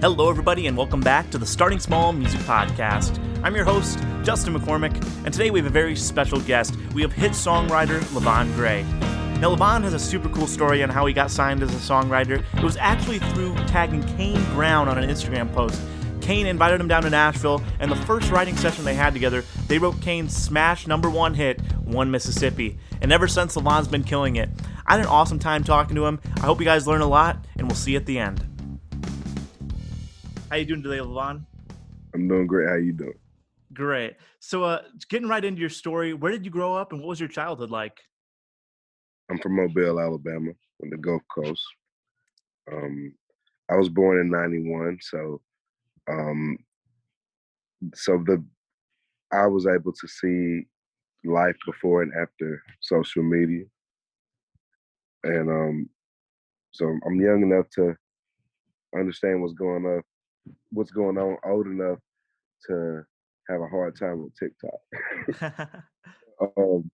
Hello, everybody, and welcome back to the Starting Small Music Podcast. I'm your host, Justin McCormick, and today we have a very special guest. We have hit songwriter Levon Gray. Now, Levon has a super cool story on how he got signed as a songwriter. It was actually through tagging Kane Brown on an Instagram post. Kane invited him down to Nashville, and the first writing session they had together, they wrote Kane's smash number one hit, One Mississippi. And ever since, Levon's been killing it. I had an awesome time talking to him. I hope you guys learn a lot, and we'll see you at the end. How you doing today, Levon? I'm doing great. How you doing? Great. So, uh, getting right into your story, where did you grow up, and what was your childhood like? I'm from Mobile, Alabama, on the Gulf Coast. Um, I was born in '91, so um, so the I was able to see life before and after social media, and um, so I'm young enough to understand what's going on, what's going on, old enough to have a hard time with TikTok. um,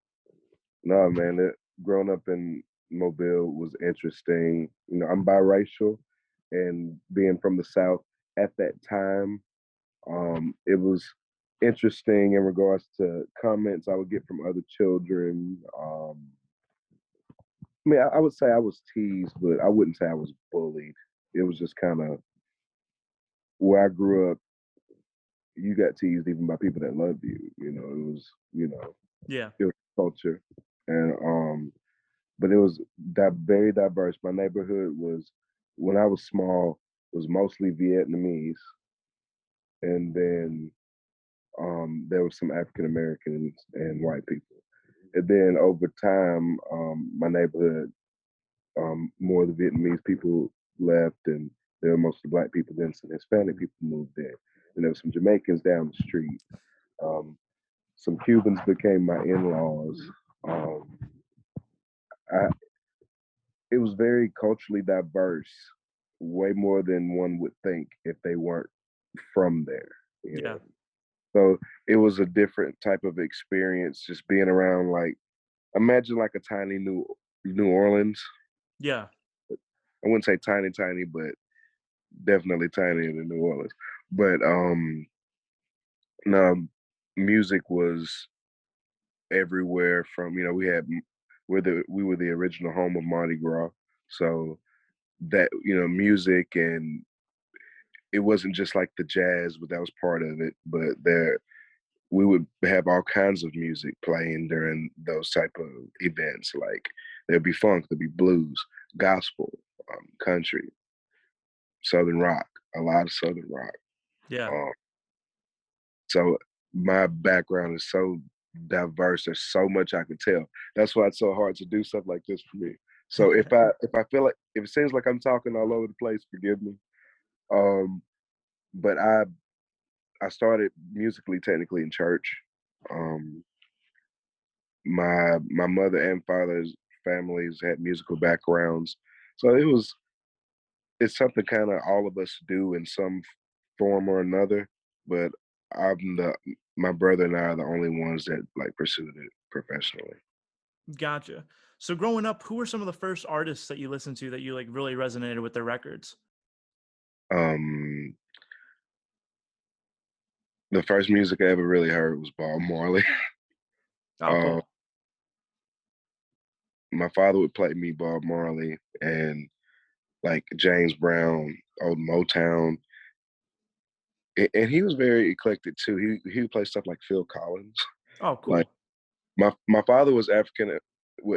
no, man, it, growing up in Mobile was interesting. You know, I'm biracial, and being from the South at that time, um, it was interesting in regards to comments I would get from other children. Um, I mean, I, I would say I was teased, but I wouldn't say I was bullied. It was just kind of where I grew up. You got teased even by people that loved you. You know, it was you know, yeah, it was culture, and um, but it was that very diverse. My neighborhood was when I was small was mostly Vietnamese, and then um, there was some African Americans and white people. And then over time, um, my neighborhood, um, more of the Vietnamese people left, and there were mostly black people. Then some Hispanic people moved in, and there were some Jamaicans down the street. Um, some Cubans became my in-laws. Um, I, it was very culturally diverse, way more than one would think if they weren't from there. You Yeah. know? So it was a different type of experience just being around like imagine like a tiny New New Orleans. yeah, I wouldn't say tiny, tiny, but definitely tinier than New Orleans. But um no music was everywhere from, you know, we had we're the we were the original home of Mardi Gras. So that, you know, music and it wasn't just like the jazz, but that was part of it. But there we would have all kinds of music playing during those type of events. Like there'd be funk, there'd be blues, gospel, um, country, southern rock, a lot of southern rock. yeah, Um, so my background is so diverse. There's so much I can tell. That's why it's so hard to do stuff like this for me. So if I if I feel like if it seems like I'm talking all over the place, forgive me. Um, but I I started musically technically in church. Um, my my mother and father's families had musical backgrounds, so it was it's something kind of all of us do in some form or another. But I'm the my brother and I are the only ones that like pursued it professionally. gotcha. So, growing up, who were some of the first artists that you listened to that you like really resonated with their records? Um, the first music I ever really heard was Bob Marley. Oh, cool. Uh, my father would play me Bob Marley and like James Brown, old Motown, and he was very eclectic too. He he would play stuff like Phil Collins. oh, cool. like- My my father was African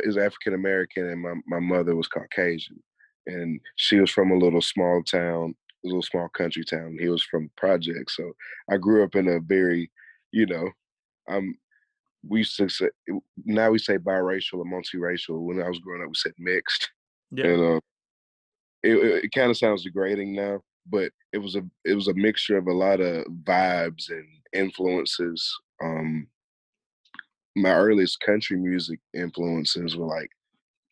is African American, and my my mother was Caucasian, and she was from a little small town, a little small country town. He was from projects, so I grew up in a very, you know, um, we used to say now we say biracial or multiracial. When I was growing up, we said mixed, yeah, and uh, it it, kind of sounds degrading now, but it was a it was a mixture of a lot of vibes and influences. Um, my earliest country music influences were like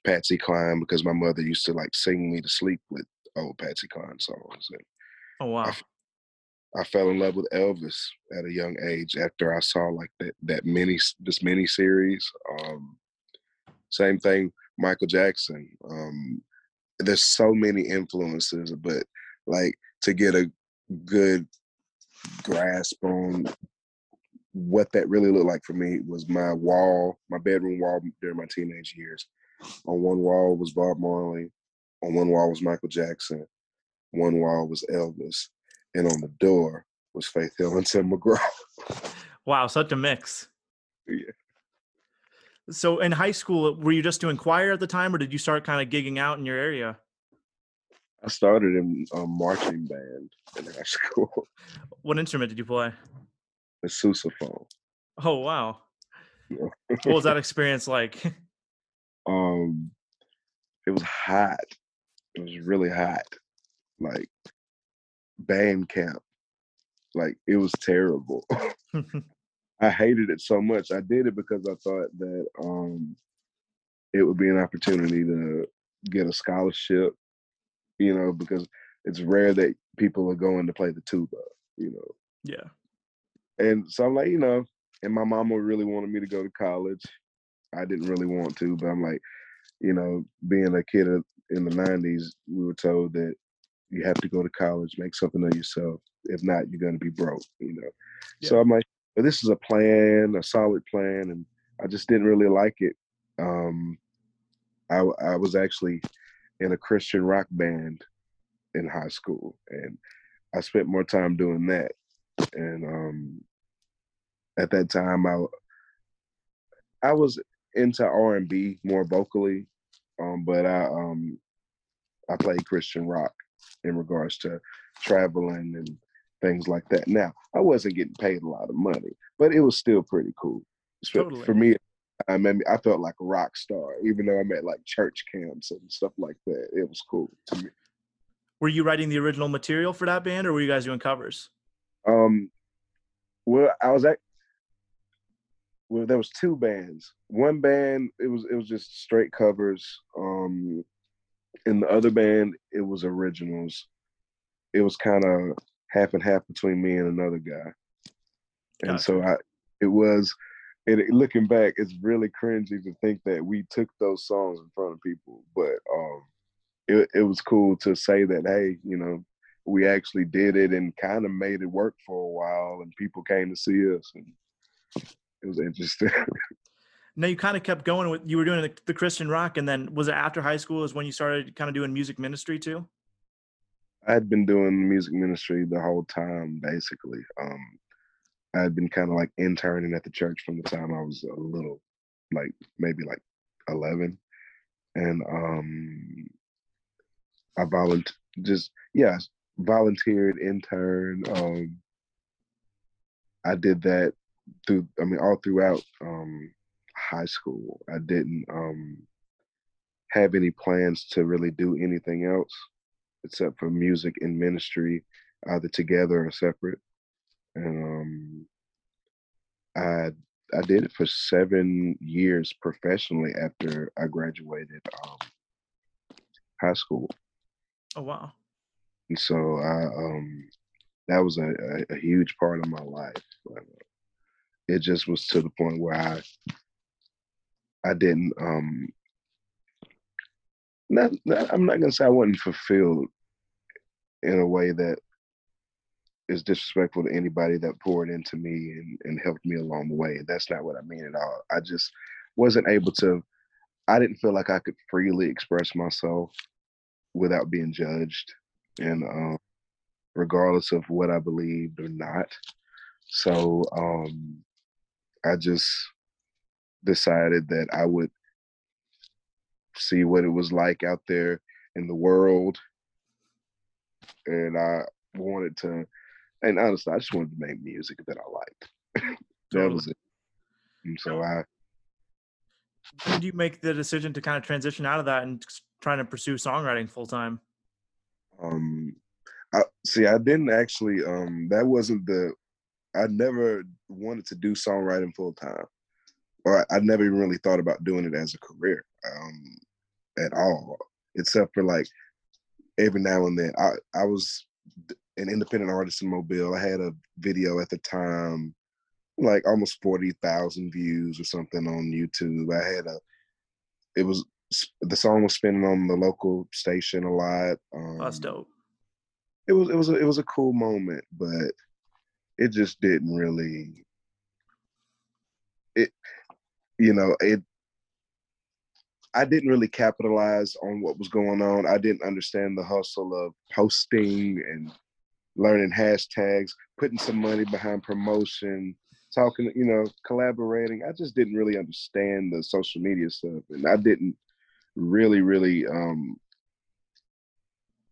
Patsy Cline because my mother used to like sing me to sleep with old Patsy Cline songs. And oh wow, f- I fell in love with Elvis at a young age after I saw like that that mini this mini series. Um, same thing, Michael Jackson. Um, there's so many influences, but like to get a good grasp on what that really looked like for me was my wall, my bedroom wall during my teenage years. On one wall was Bob Marley, on one wall was Michael Jackson, one wall was Elvis, and on the door was Faith Hill and Tim McGraw. Wow, such a mix. Yeah. So in high school, were you just doing choir at the time, or did you start kind of gigging out in your area? I started in a marching band in high school. What instrument did you play? The sousaphone. Oh wow. what was that experience like? Um, it was hot. It was really hot. Like band camp. Like it was terrible. I hated it so much. I did it because I thought that um it would be an opportunity to get a scholarship, you know, because it's rare that people are going to play the tuba, you know. yeah. And so I'm like, you know, and my mama really wanted me to go to college. I didn't really want to, but I'm like, you know, being a kid in the 90s, we were told that you have to go to college, make something of yourself. If not, you're going to be broke, you know. Yeah. So I'm like, but this is a plan, a solid plan, and I just didn't really like it. Um, I, I was actually in a Christian rock band in high school, and I spent more time doing that. And um, at that time, I I was into R and B more vocally, um, but I um, I played Christian rock in regards to traveling and things like that. Now, I wasn't getting paid a lot of money, but it was still pretty cool. So Totally. For me, I mean, I felt like a rock star, even though I'm at like church camps and stuff like that. It was cool to me. Were you writing the original material for that band, or were you guys doing covers? Um, well, I was at. Well, there was two bands. One band, it was it was just straight covers. Um, in the other band, it was originals. It was kind of half and half between me and another guy. And so I, it was, it, looking back, it's really cringy to think that we took those songs in front of people. But um, it it was cool to say that, hey, you know, we actually did it and kind of made it work for a while, and people came to see us, and it was interesting. Now you kind of kept going with you were doing the, the Christian rock, and then was it after high school is when you started kind of doing music ministry too? I had been doing music ministry the whole time, basically. Um, I had been kind of like interning at the church from the time I was a little, like maybe like eleven, and um, I volunteered. Just yeah, volunteered, intern. Um, I did that through. I mean, all throughout um, high school. I didn't um, have any plans to really do anything else except for music and ministry, either together or separate. And um, I I did it for seven years professionally after I graduated um, high school. Oh wow. And so I um, that was a, a, a huge part of my life. But, it just was to the point where I I didn't um not, not I'm not gonna say I wasn't fulfilled in a way that is disrespectful to anybody that poured into me and, and helped me along the way. That's not what I mean at all. I just wasn't able to I didn't feel like I could freely express myself without being judged and um regardless of what I believed or not. So um I just decided that I would see what it was like out there in the world. And I wanted to, and honestly, I just wanted to make music that I liked. that Totally. was it. And so I, When did you make the decision to kind of transition out of that and trying to pursue songwriting full time? um, I see, I didn't actually, um, that wasn't the, I never wanted to do songwriting full time. Or I, I never even really thought about doing it as a career um, at all, except for like every now and then. I, I was an independent artist in Mobile. I had a video at the time, like almost 40,000 views or something on YouTube. I had a, it was, the song was spinning on the local station a lot. Um, That's dope. it was it was a, it was a cool moment, but it just didn't really it you know it I didn't really capitalize on what was going on. I didn't understand the hustle of posting and learning hashtags, putting some money behind promotion, talking, you know, collaborating. I just didn't really understand the social media stuff. And I didn't really, really, um,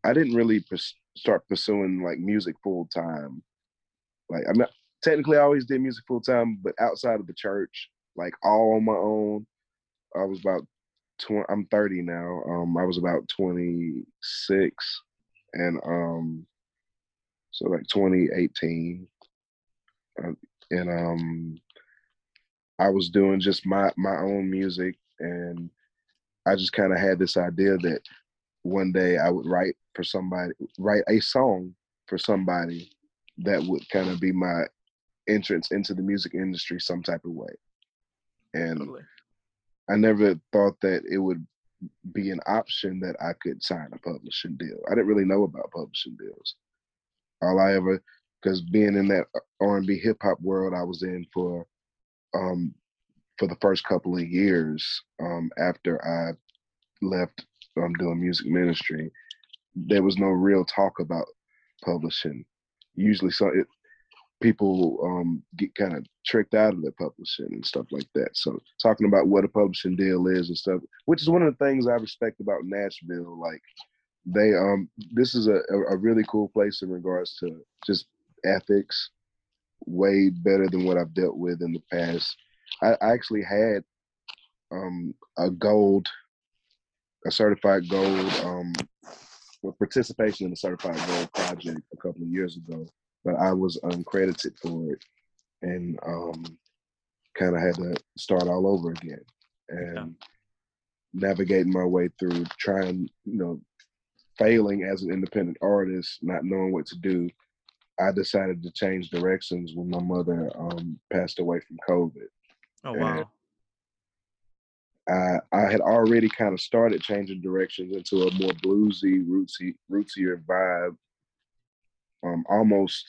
I didn't really pers- start pursuing like music full time. Like, I mean, technically I always did music full time, but outside of the church, like all on my own, I was about 20, I'm 30 now. Um, I was about 26 and, um, so like 2018. Uh, and, um, I was doing just my, my own music and I just kind of had this idea that one day I would write for somebody, write a song for somebody that would kind of be my entrance into the music industry some type of way. And totally. I never thought that it would be an option that I could sign a publishing deal. I didn't really know about publishing deals. All I ever, because being in that R&B hip hop world I was in for, um, for the first couple of years um, after I left um, doing music ministry, there was no real talk about publishing. Usually, so it, people um, get kind of tricked out of their publishing and stuff like that. So talking about what a publishing deal is and stuff, which is one of the things I respect about Nashville. Like they, um, this is a, a really cool place in regards to just ethics, way better than what I've dealt with in the past. I, I actually had um, a gold, a certified gold, um, participation in a certified gold project a couple of years ago but I was uncredited for it and um, kind of had to start all over again and yeah. navigating my way through trying, you know, failing as an independent artist, not knowing what to do. I decided to change directions when my mother um, passed away from COVID. Oh wow! I I had already kind of started changing directions into a more bluesy, rootsy, rootsier vibe um, almost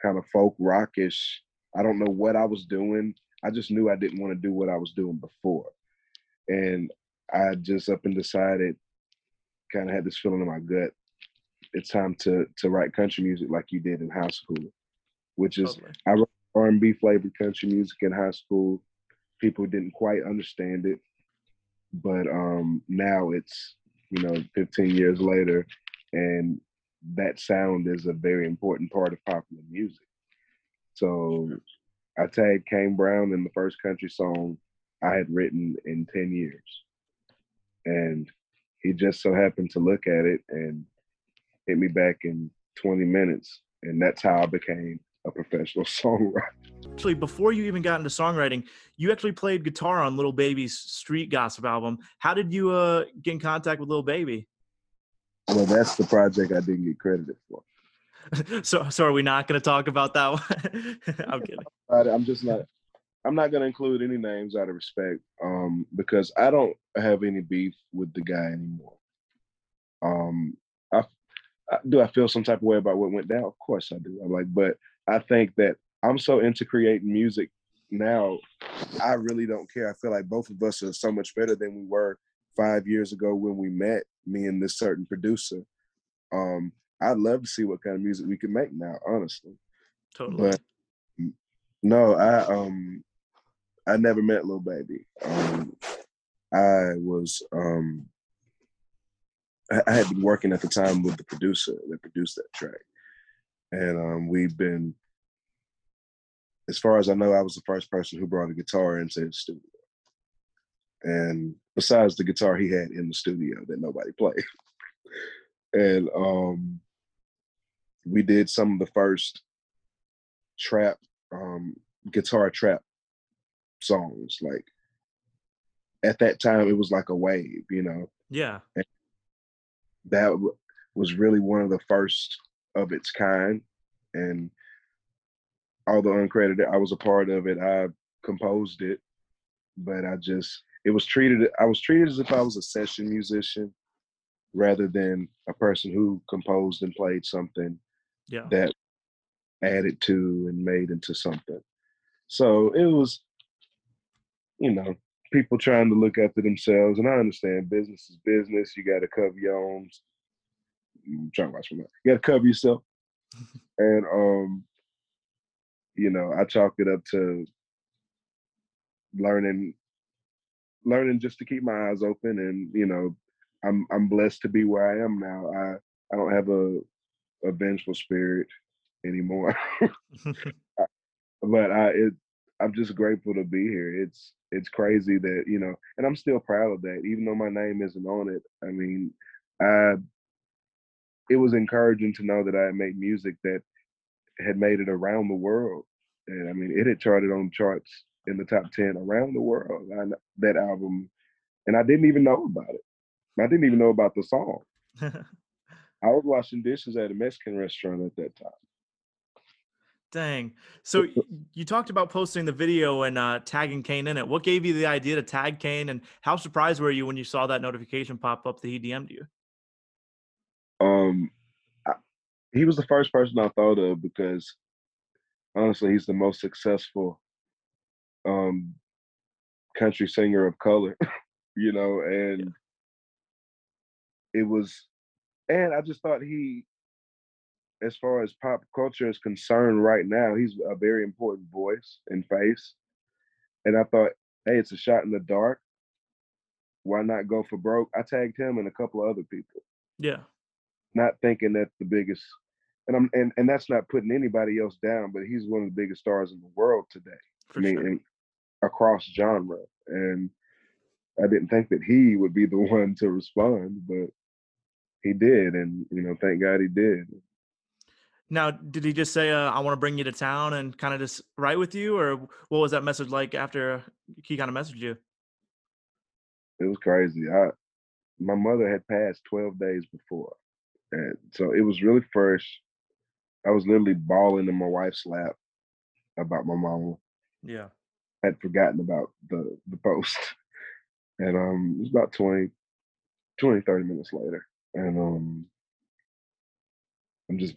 kind of folk rockish. I don't know what I was doing. I just knew I didn't want to do what I was doing before. And I just up and decided, kind of had this feeling in my gut. It's time to to write country music like you did in high school, which is okay. I wrote R&B flavored country music in high school. People didn't quite understand it, but um, now it's you know 15 years later, and that sound is a very important part of popular music. So I tagged Kane Brown in the first country song I had written in 10 years. And he just so happened to look at it and hit me back in 20 minutes. And that's how I became a professional songwriter. Actually, before you even got into songwriting, you actually played guitar on Lil Baby's Street Gossip album. How did you uh, get in contact with Little Baby? Well, that's the project I didn't get credited for. so, so are we not going to talk about that one? I'm kidding. I'm just not. I'm not going to include any names out of respect, um, because I don't have any beef with the guy anymore. Um, I, I, do I feel some type of way about what went down? Of course I do. I'm like, but I think that I'm so into creating music now. I really don't care. I feel like both of us are so much better than we were five years ago when we met, me and this certain producer. Um, I'd love to see what kind of music we can make now, honestly. Totally. But no, I um I never met Lil Baby. Um I was um I, I had been working at the time with the producer that produced that track. And um we've been as far as I know, I was the first person who brought a guitar into the studio. And besides the guitar he had in the studio that nobody played. and um we did some of the first trap um guitar trap songs like at that time it was like a wave you know? Yeah. And that w- was really one of the first of its kind and although uncredited i was a part of it. I composed it but i just it was treated i was treated as if i was a session musician rather than a person who composed and played something Yeah. that added to and made into something. So it was, you know, people trying to look after themselves. And I understand business is business. You got to cover your own. I'm trying to watch my mouth. You got to cover yourself. and, um, you know, I chalk it up to learning, learning just to keep my eyes open. And, you know, I'm, I'm blessed to be where I am now. I, I don't have a, a vengeful spirit anymore. but I it I'm just grateful to be here. It's it's crazy that, you know, and I'm still proud of that, even though my name isn't on it. I mean, I it was encouraging to know that I had made music that had made it around the world. And I mean, it had charted on charts in the top 10 around the world. I, that album, and I didn't even know about it. I didn't even know about the song. I was washing dishes at a Mexican restaurant at that time. Dang. So you talked about posting the video and uh, tagging Kane in it. What gave you the idea to tag Kane, and how surprised were you when you saw that notification pop up that he DM'd you? Um, I, he was the first person I thought of because honestly, he's the most successful um country singer of color, you know, and it was, and I just thought he, as far as pop culture is concerned right now, he's a very important voice and face. And I thought, hey, it's a shot in the dark. Why not go for broke? I tagged him and a couple of other people. Yeah. not thinking that's the biggest and I'm and, and that's not putting anybody else down, but he's one of the biggest stars in the world today. For I mean, sure. in, across genre. And I didn't think that he would be the one to respond, but he did, and you know, thank God he did. Now, did he just say, uh, "I want to bring you to town" and kind of just write with you, or what was that message like after he kind of messaged you? It was crazy. I my mother had passed 12 days before. And so it was really fresh. I was literally bawling in my wife's lap about my mama. Yeah. Had forgotten about the the post. And um it was about 20, 20, 30 minutes later. And um I'm just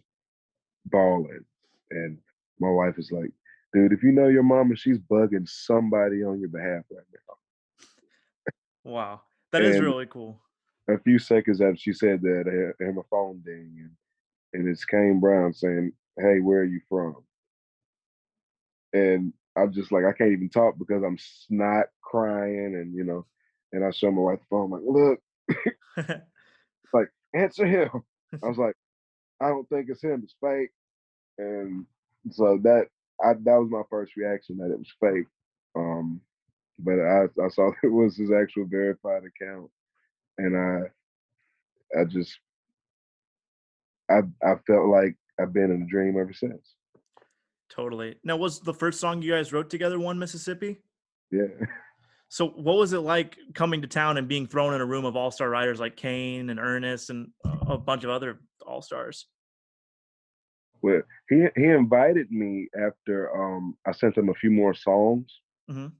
bawling. And my wife is like, dude, if you know your mama, she's bugging somebody on your behalf right now. Wow. That is really cool. A few seconds after she said that, I had, my phone ding and, and it's Kane Brown saying, Hey, where are you from? And I'm just like, I can't even talk because I'm snot crying and you know, and I show my wife the phone, like, look, it's like answer him. I was like, I don't think it's him, it's fake. And so that I that was my first reaction that it was fake. Um but I I saw it was his actual verified account. And I I just I I felt like I've been in a dream ever since. Totally. Now, was the first song you guys wrote together "One Mississippi"? Yeah. So, what was it like coming to town and being thrown in a room of all-star writers like Kane and Ernest and a bunch of other all-stars? Well, he he invited me after um I sent him a few more songs. Mhm.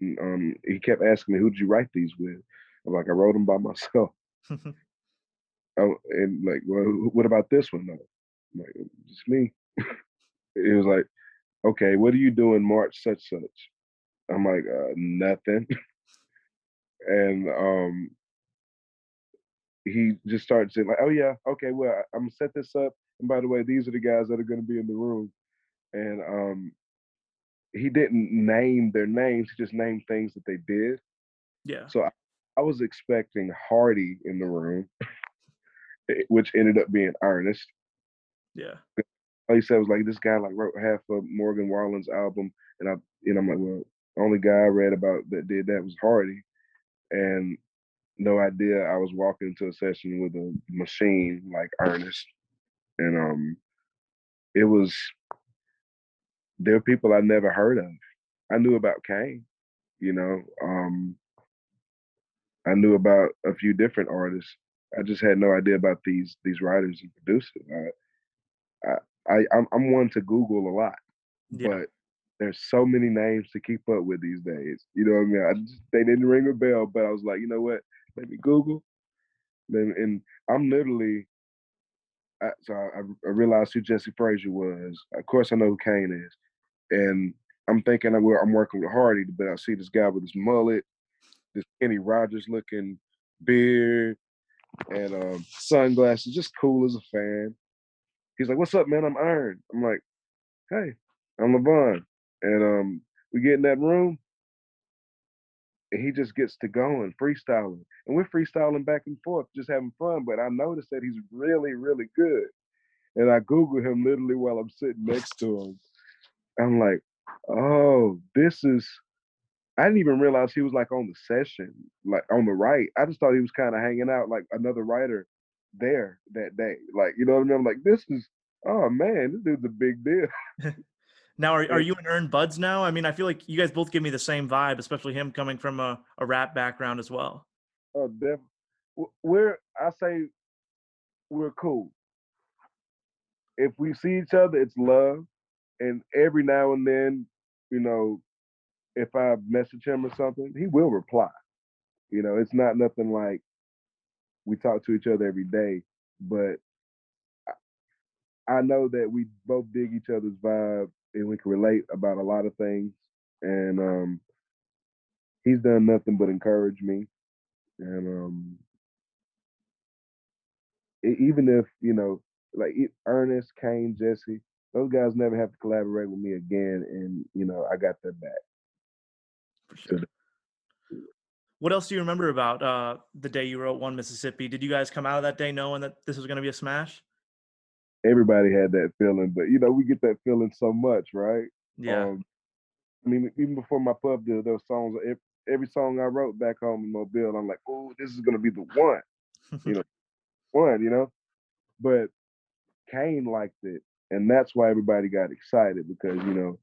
And, Um, he kept asking me, "Who did you write these with?" I'm like, "I wrote them by myself." Oh, and like, well, what about this one? I'm like, just me. it was like, okay, what are you doing March such such? I'm like, uh, nothing. and um, he just started saying like, oh yeah, okay, well, I- I'm gonna set this up. And by the way, these are the guys that are gonna be in the room. And um, he didn't name their names. He just named things that they did. yeah. So I, I was expecting Hardy in the room, eh, which ended up being Ernest. Yeah. All he said it was like this guy like wrote half of Morgan Wallen's album, and I, know, I'm like, well, the only guy I read about that did that was Hardy, and no idea I was walking into a session with a machine like Ernest, and um, it was there were people I never heard of. I knew about Kane, you know, um, I knew about a few different artists. I just had no idea about these these writers and producers. I, I, I I'm, I'm one to Google a lot, Yeah. but there's so many names to keep up with these days. You know what I mean? I just, they didn't ring a bell, but I was like, you know what? Let me Google. And, and I'm literally, I, so I, I, realized who Jesse Frasure was. Of course, I know who Kane is, and I'm thinking I'm, I'm working with Hardy, but I see this guy with this mullet, this Kenny Rogers looking beard, and um, sunglasses, just cool as a fan. He's like, "What's up, man? I'm Iron." I'm like, "Hey, I'm Levon," and um, we get in that room, and he just gets to going, freestyling, and we're freestyling back and forth, just having fun. But I noticed that he's really, really good, and I Googled him literally while I'm sitting next to him. I'm like, "Oh, this is." I didn't even realize he was like on the session, like on the right. I just thought he was kind of hanging out like another writer there that day. Like, you know what I mean? I'm like, this is oh man, this dude's a big deal. now are, are you and Ern Buds now? I mean, I feel like you guys both give me the same vibe, especially him coming from a, a rap background as well. Oh, definitely. We're I say we're cool. If we see each other, it's love. And every now and then, you know, if I message him or something, he will reply. You know, it's not nothing like we talk to each other every day, but I know that we both dig each other's vibe and we can relate about a lot of things. And um, he's done nothing but encourage me. And um, even if you know, like Ernest, Kane, Jesse, those guys never have to collaborate with me again, and you know, I got their back. For sure. What else do you remember about uh, the day you wrote One Mississippi? Did you guys come out of that day knowing that this was going to be a smash? Everybody had that feeling, but you know we get that feeling so much, right? Yeah. Um, I mean, even before my pub deal, those songs. Every, every song I wrote back home in Mobile, I'm like, oh, this is going to be the one, you know, one, you know. But Kane liked it, and that's why everybody got excited because you know,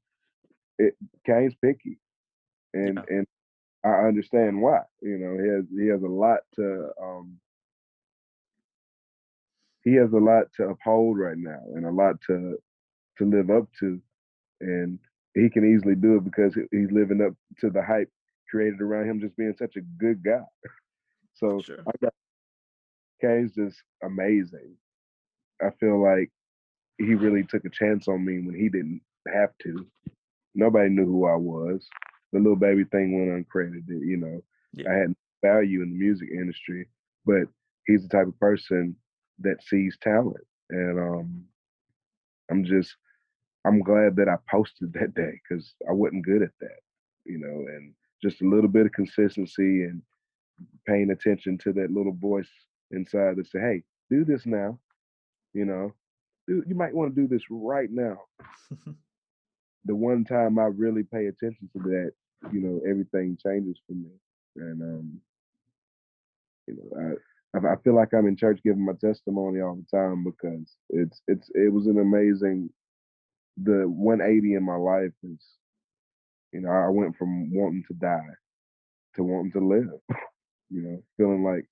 it Kane's picky, and yeah. and I understand why. You know, he has he has a lot to um he has a lot to uphold right now and a lot to to live up to. And he can easily do it because he's living up to the hype created around him just being such a good guy. So sure. I got Kane's just amazing. I feel like he really took a chance on me when he didn't have to. Nobody knew who I was the Lil Baby thing went uncredited. You know, yeah. I had value in the music industry, but he's the type of person that sees talent, and um, I'm just I'm glad that I posted that day because I wasn't good at that, you know, and just a little bit of consistency and paying attention to that little voice inside that say, "Hey, do this now," you know, do, you might want to do this right now. the one time I really pay attention to that, you know, everything changes for me. And um, you know, I I feel like I'm in church giving my testimony all the time because it's it's it was an amazing the 180 in my life is you know, I went from wanting to die to wanting to live. you know, feeling like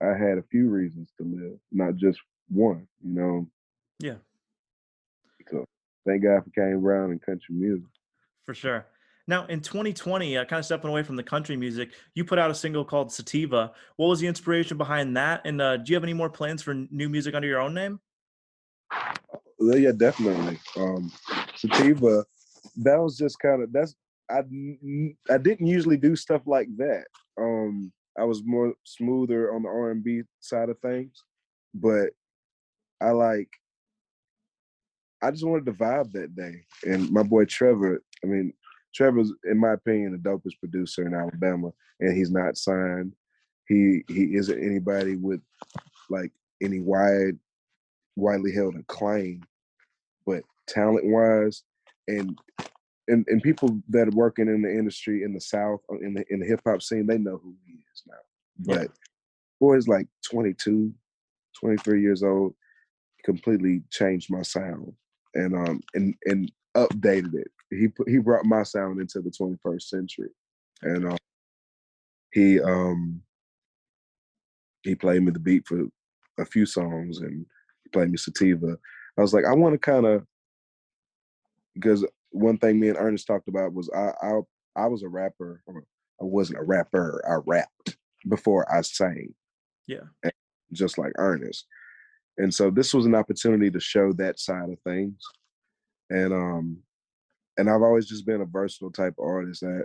I had a few reasons to live, not just one, you know. Yeah. So thank God for Kane Brown and country music. For sure. Now, in 2020, uh, kind of stepping away from the country music, you put out a single called Sativa. What was the inspiration behind that? And uh, do you have any more plans for new music under your own name? Yeah, definitely. Um, Sativa, that was just kind of that's I I didn't usually do stuff like that. Um, I was more smoother on the R and B side of things, but I like I just wanted to vibe that day. And my boy Trevor, I mean, Trevor's, in my opinion, the dopest producer in Alabama, and he's not signed. He he isn't anybody with like any wide, widely held acclaim, but talent wise, and and and people that are working in the industry in the South uh, in the in the hip hop scene, they know who he is now. But yeah. boy's like 22, 23 years old, completely changed my sound and um and and updated it. He put, he brought my sound into the 21st century, and uh, he um he played me the beat for a few songs and he played me Sativa. I was like, I want to kind of because one thing me and Ernest talked about was I I I was a rapper I wasn't a rapper. I rapped before I sang. Yeah. Just like Ernest. And so this was an opportunity to show that side of things. And um and I've always just been a versatile type of artist that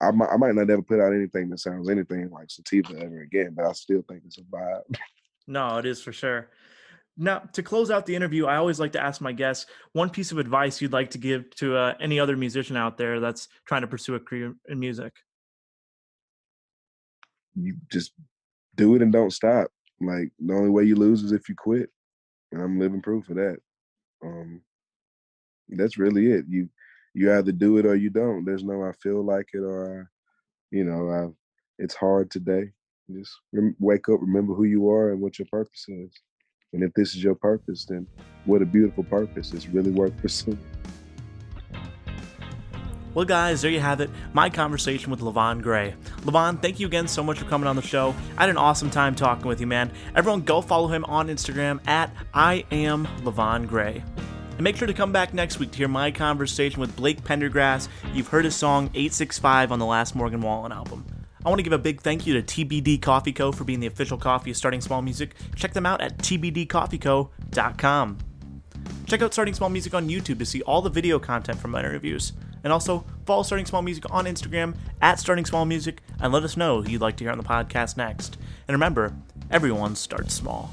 I might, I might not ever put out anything that sounds anything like Sativa ever again, but I still think it's a vibe. No, it is for sure. Now, to close out the interview, I always like to ask my guests one piece of advice you'd like to give to uh, any other musician out there that's trying to pursue a career in music. You just do it and don't stop. Like the only way you lose is if you quit, and I'm living proof of that. Um, that's really it. You you either do it or you don't. There's no I feel like it or I, you know, I, it's hard today. Just rem- wake up, remember who you are and what your purpose is. And if this is your purpose, then what a beautiful purpose. It's really worth pursuing. Well, guys, there you have it. My conversation with Levon Gray. Levon, thank you again so much for coming on the show. I had an awesome time talking with you, man. Everyone, go follow him on Instagram at I am Levon Gray. And make sure to come back next week to hear my conversation with Blake Pendergrass. You've heard his song 865 on the last Morgan Wallen album. I want to give a big thank you to TBD Coffee Co. for being the official coffee of Starting Small Music. Check them out at tbdcoffeeco.com. Check out Starting Small Music on YouTube to see all the video content from my interviews. And also, follow Starting Small Music on Instagram at Starting Small Music and let us know who you'd like to hear on the podcast next. And remember, everyone starts small.